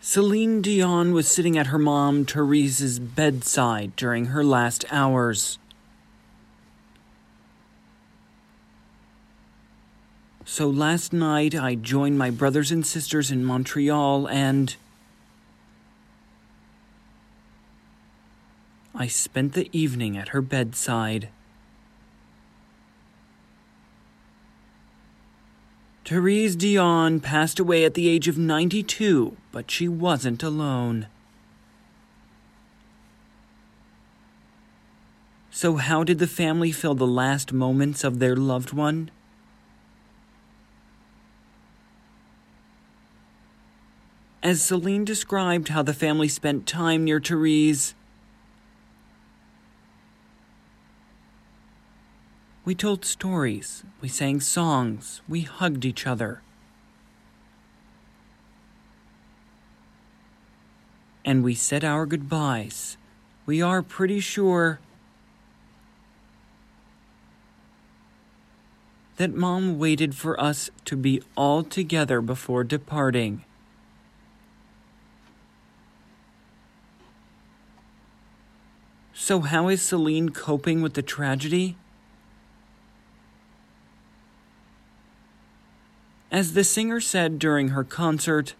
Celine Dion was sitting at her mom Therese's bedside during her last hours. So last night I joined my brothers and sisters in Montreal and I spent the evening at her bedside. Therese Dion passed away at the age of 92, but she wasn't alone. So, how did the family fill the last moments of their loved one? As Celine described how the family spent time near Therese, We told stories, we sang songs, we hugged each other. And we said our goodbyes. We are pretty sure that Mom waited for us to be all together before departing. So, how is Celine coping with the tragedy? As the singer said during her concert,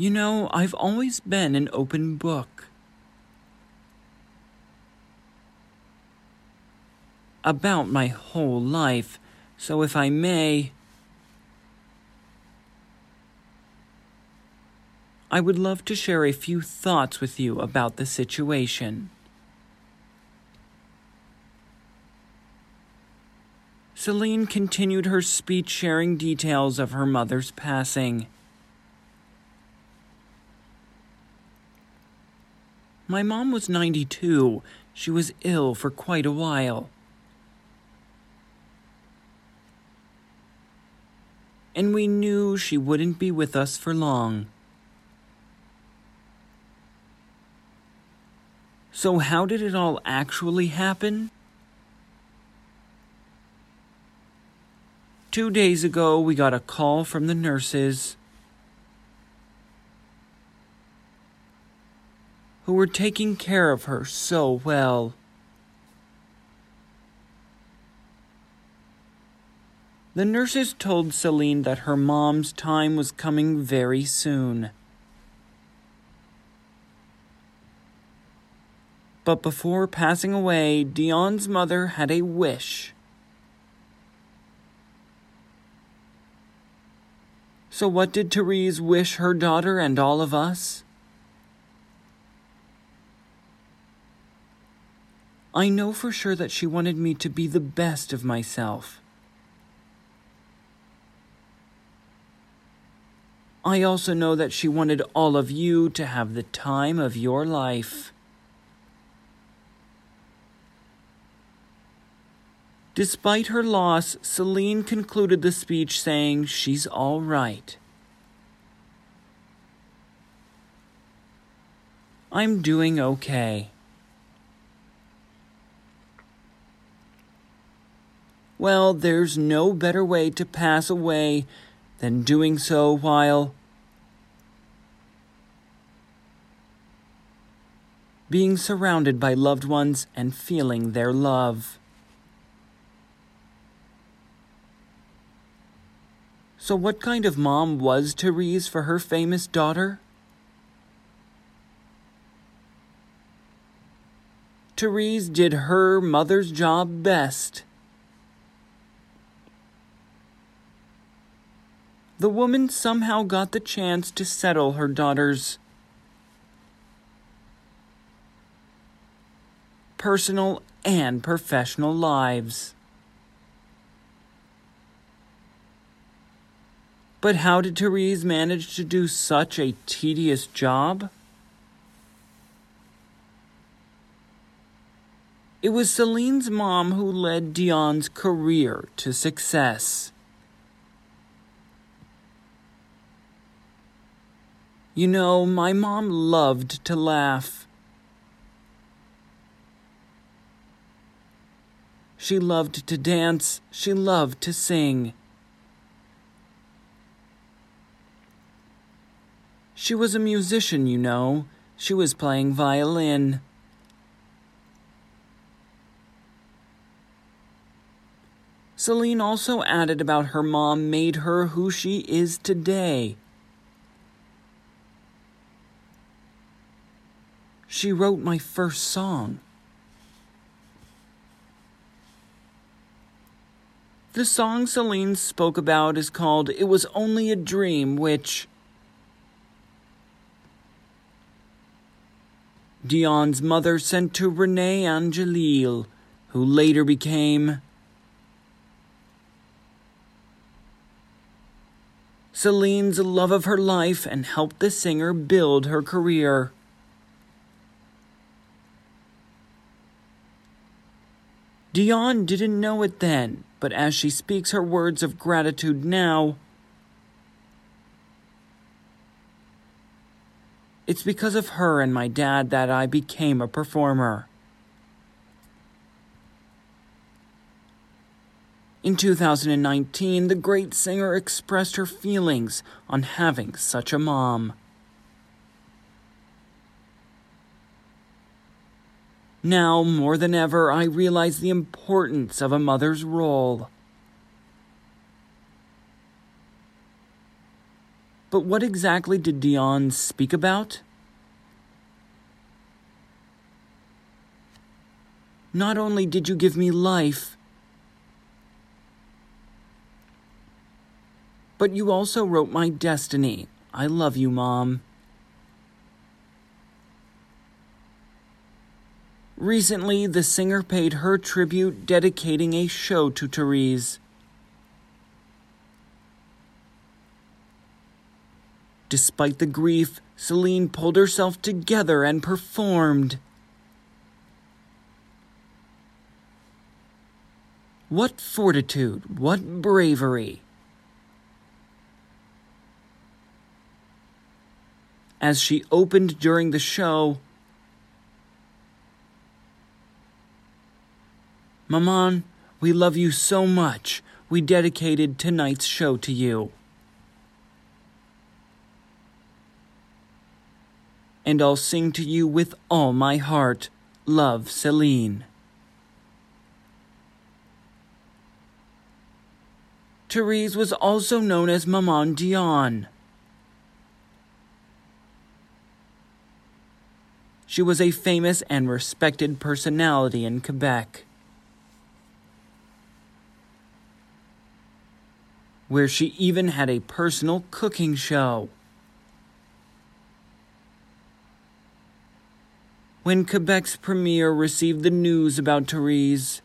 You know, I've always been an open book. About my whole life, so if I may, I would love to share a few thoughts with you about the situation. Celine continued her speech sharing details of her mother's passing. My mom was 92. She was ill for quite a while. And we knew she wouldn't be with us for long. So, how did it all actually happen? Two days ago, we got a call from the nurses who were taking care of her so well. The nurses told Celine that her mom's time was coming very soon. But before passing away, Dion's mother had a wish. So, what did Therese wish her daughter and all of us? I know for sure that she wanted me to be the best of myself. I also know that she wanted all of you to have the time of your life. Despite her loss, Celine concluded the speech saying she's all right. I'm doing okay. Well, there's no better way to pass away than doing so while being surrounded by loved ones and feeling their love. So, what kind of mom was Therese for her famous daughter? Therese did her mother's job best. The woman somehow got the chance to settle her daughter's personal and professional lives. But how did Therese manage to do such a tedious job? It was Celine's mom who led Dion's career to success. You know, my mom loved to laugh. She loved to dance. She loved to sing. She was a musician, you know. She was playing violin. Celine also added about her mom made her who she is today. She wrote my first song. The song Celine spoke about is called It Was Only a Dream, which Dion's mother sent to Rene Angelil, who later became Celine's love of her life and helped the singer build her career. Dion didn't know it then, but as she speaks her words of gratitude now, it's because of her and my dad that I became a performer. In 2019, the great singer expressed her feelings on having such a mom. Now, more than ever, I realize the importance of a mother's role. But what exactly did Dion speak about? Not only did you give me life, but you also wrote my destiny. I love you, Mom. Recently, the singer paid her tribute dedicating a show to Therese. Despite the grief, Celine pulled herself together and performed. What fortitude, what bravery. As she opened during the show, Maman, we love you so much. We dedicated tonight's show to you. And I'll sing to you with all my heart. Love, Celine. Therese was also known as Maman Dion. She was a famous and respected personality in Quebec. Where she even had a personal cooking show. When Quebec's premier received the news about Therese,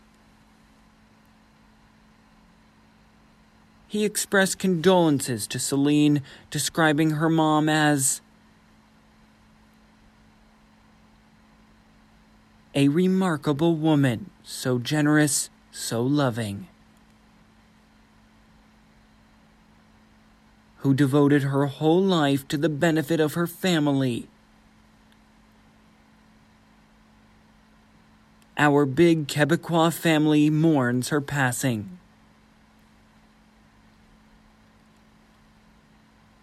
he expressed condolences to Celine, describing her mom as a remarkable woman, so generous, so loving. Who devoted her whole life to the benefit of her family. Our big Quebecois family mourns her passing.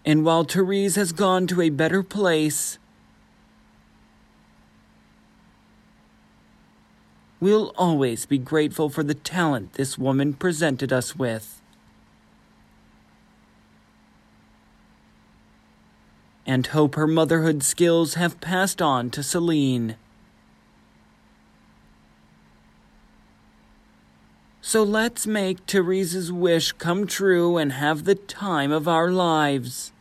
And while Therese has gone to a better place, we'll always be grateful for the talent this woman presented us with. And hope her motherhood skills have passed on to Celine. So let's make Therese's wish come true and have the time of our lives.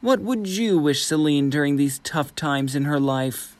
What would you wish Celine during these tough times in her life?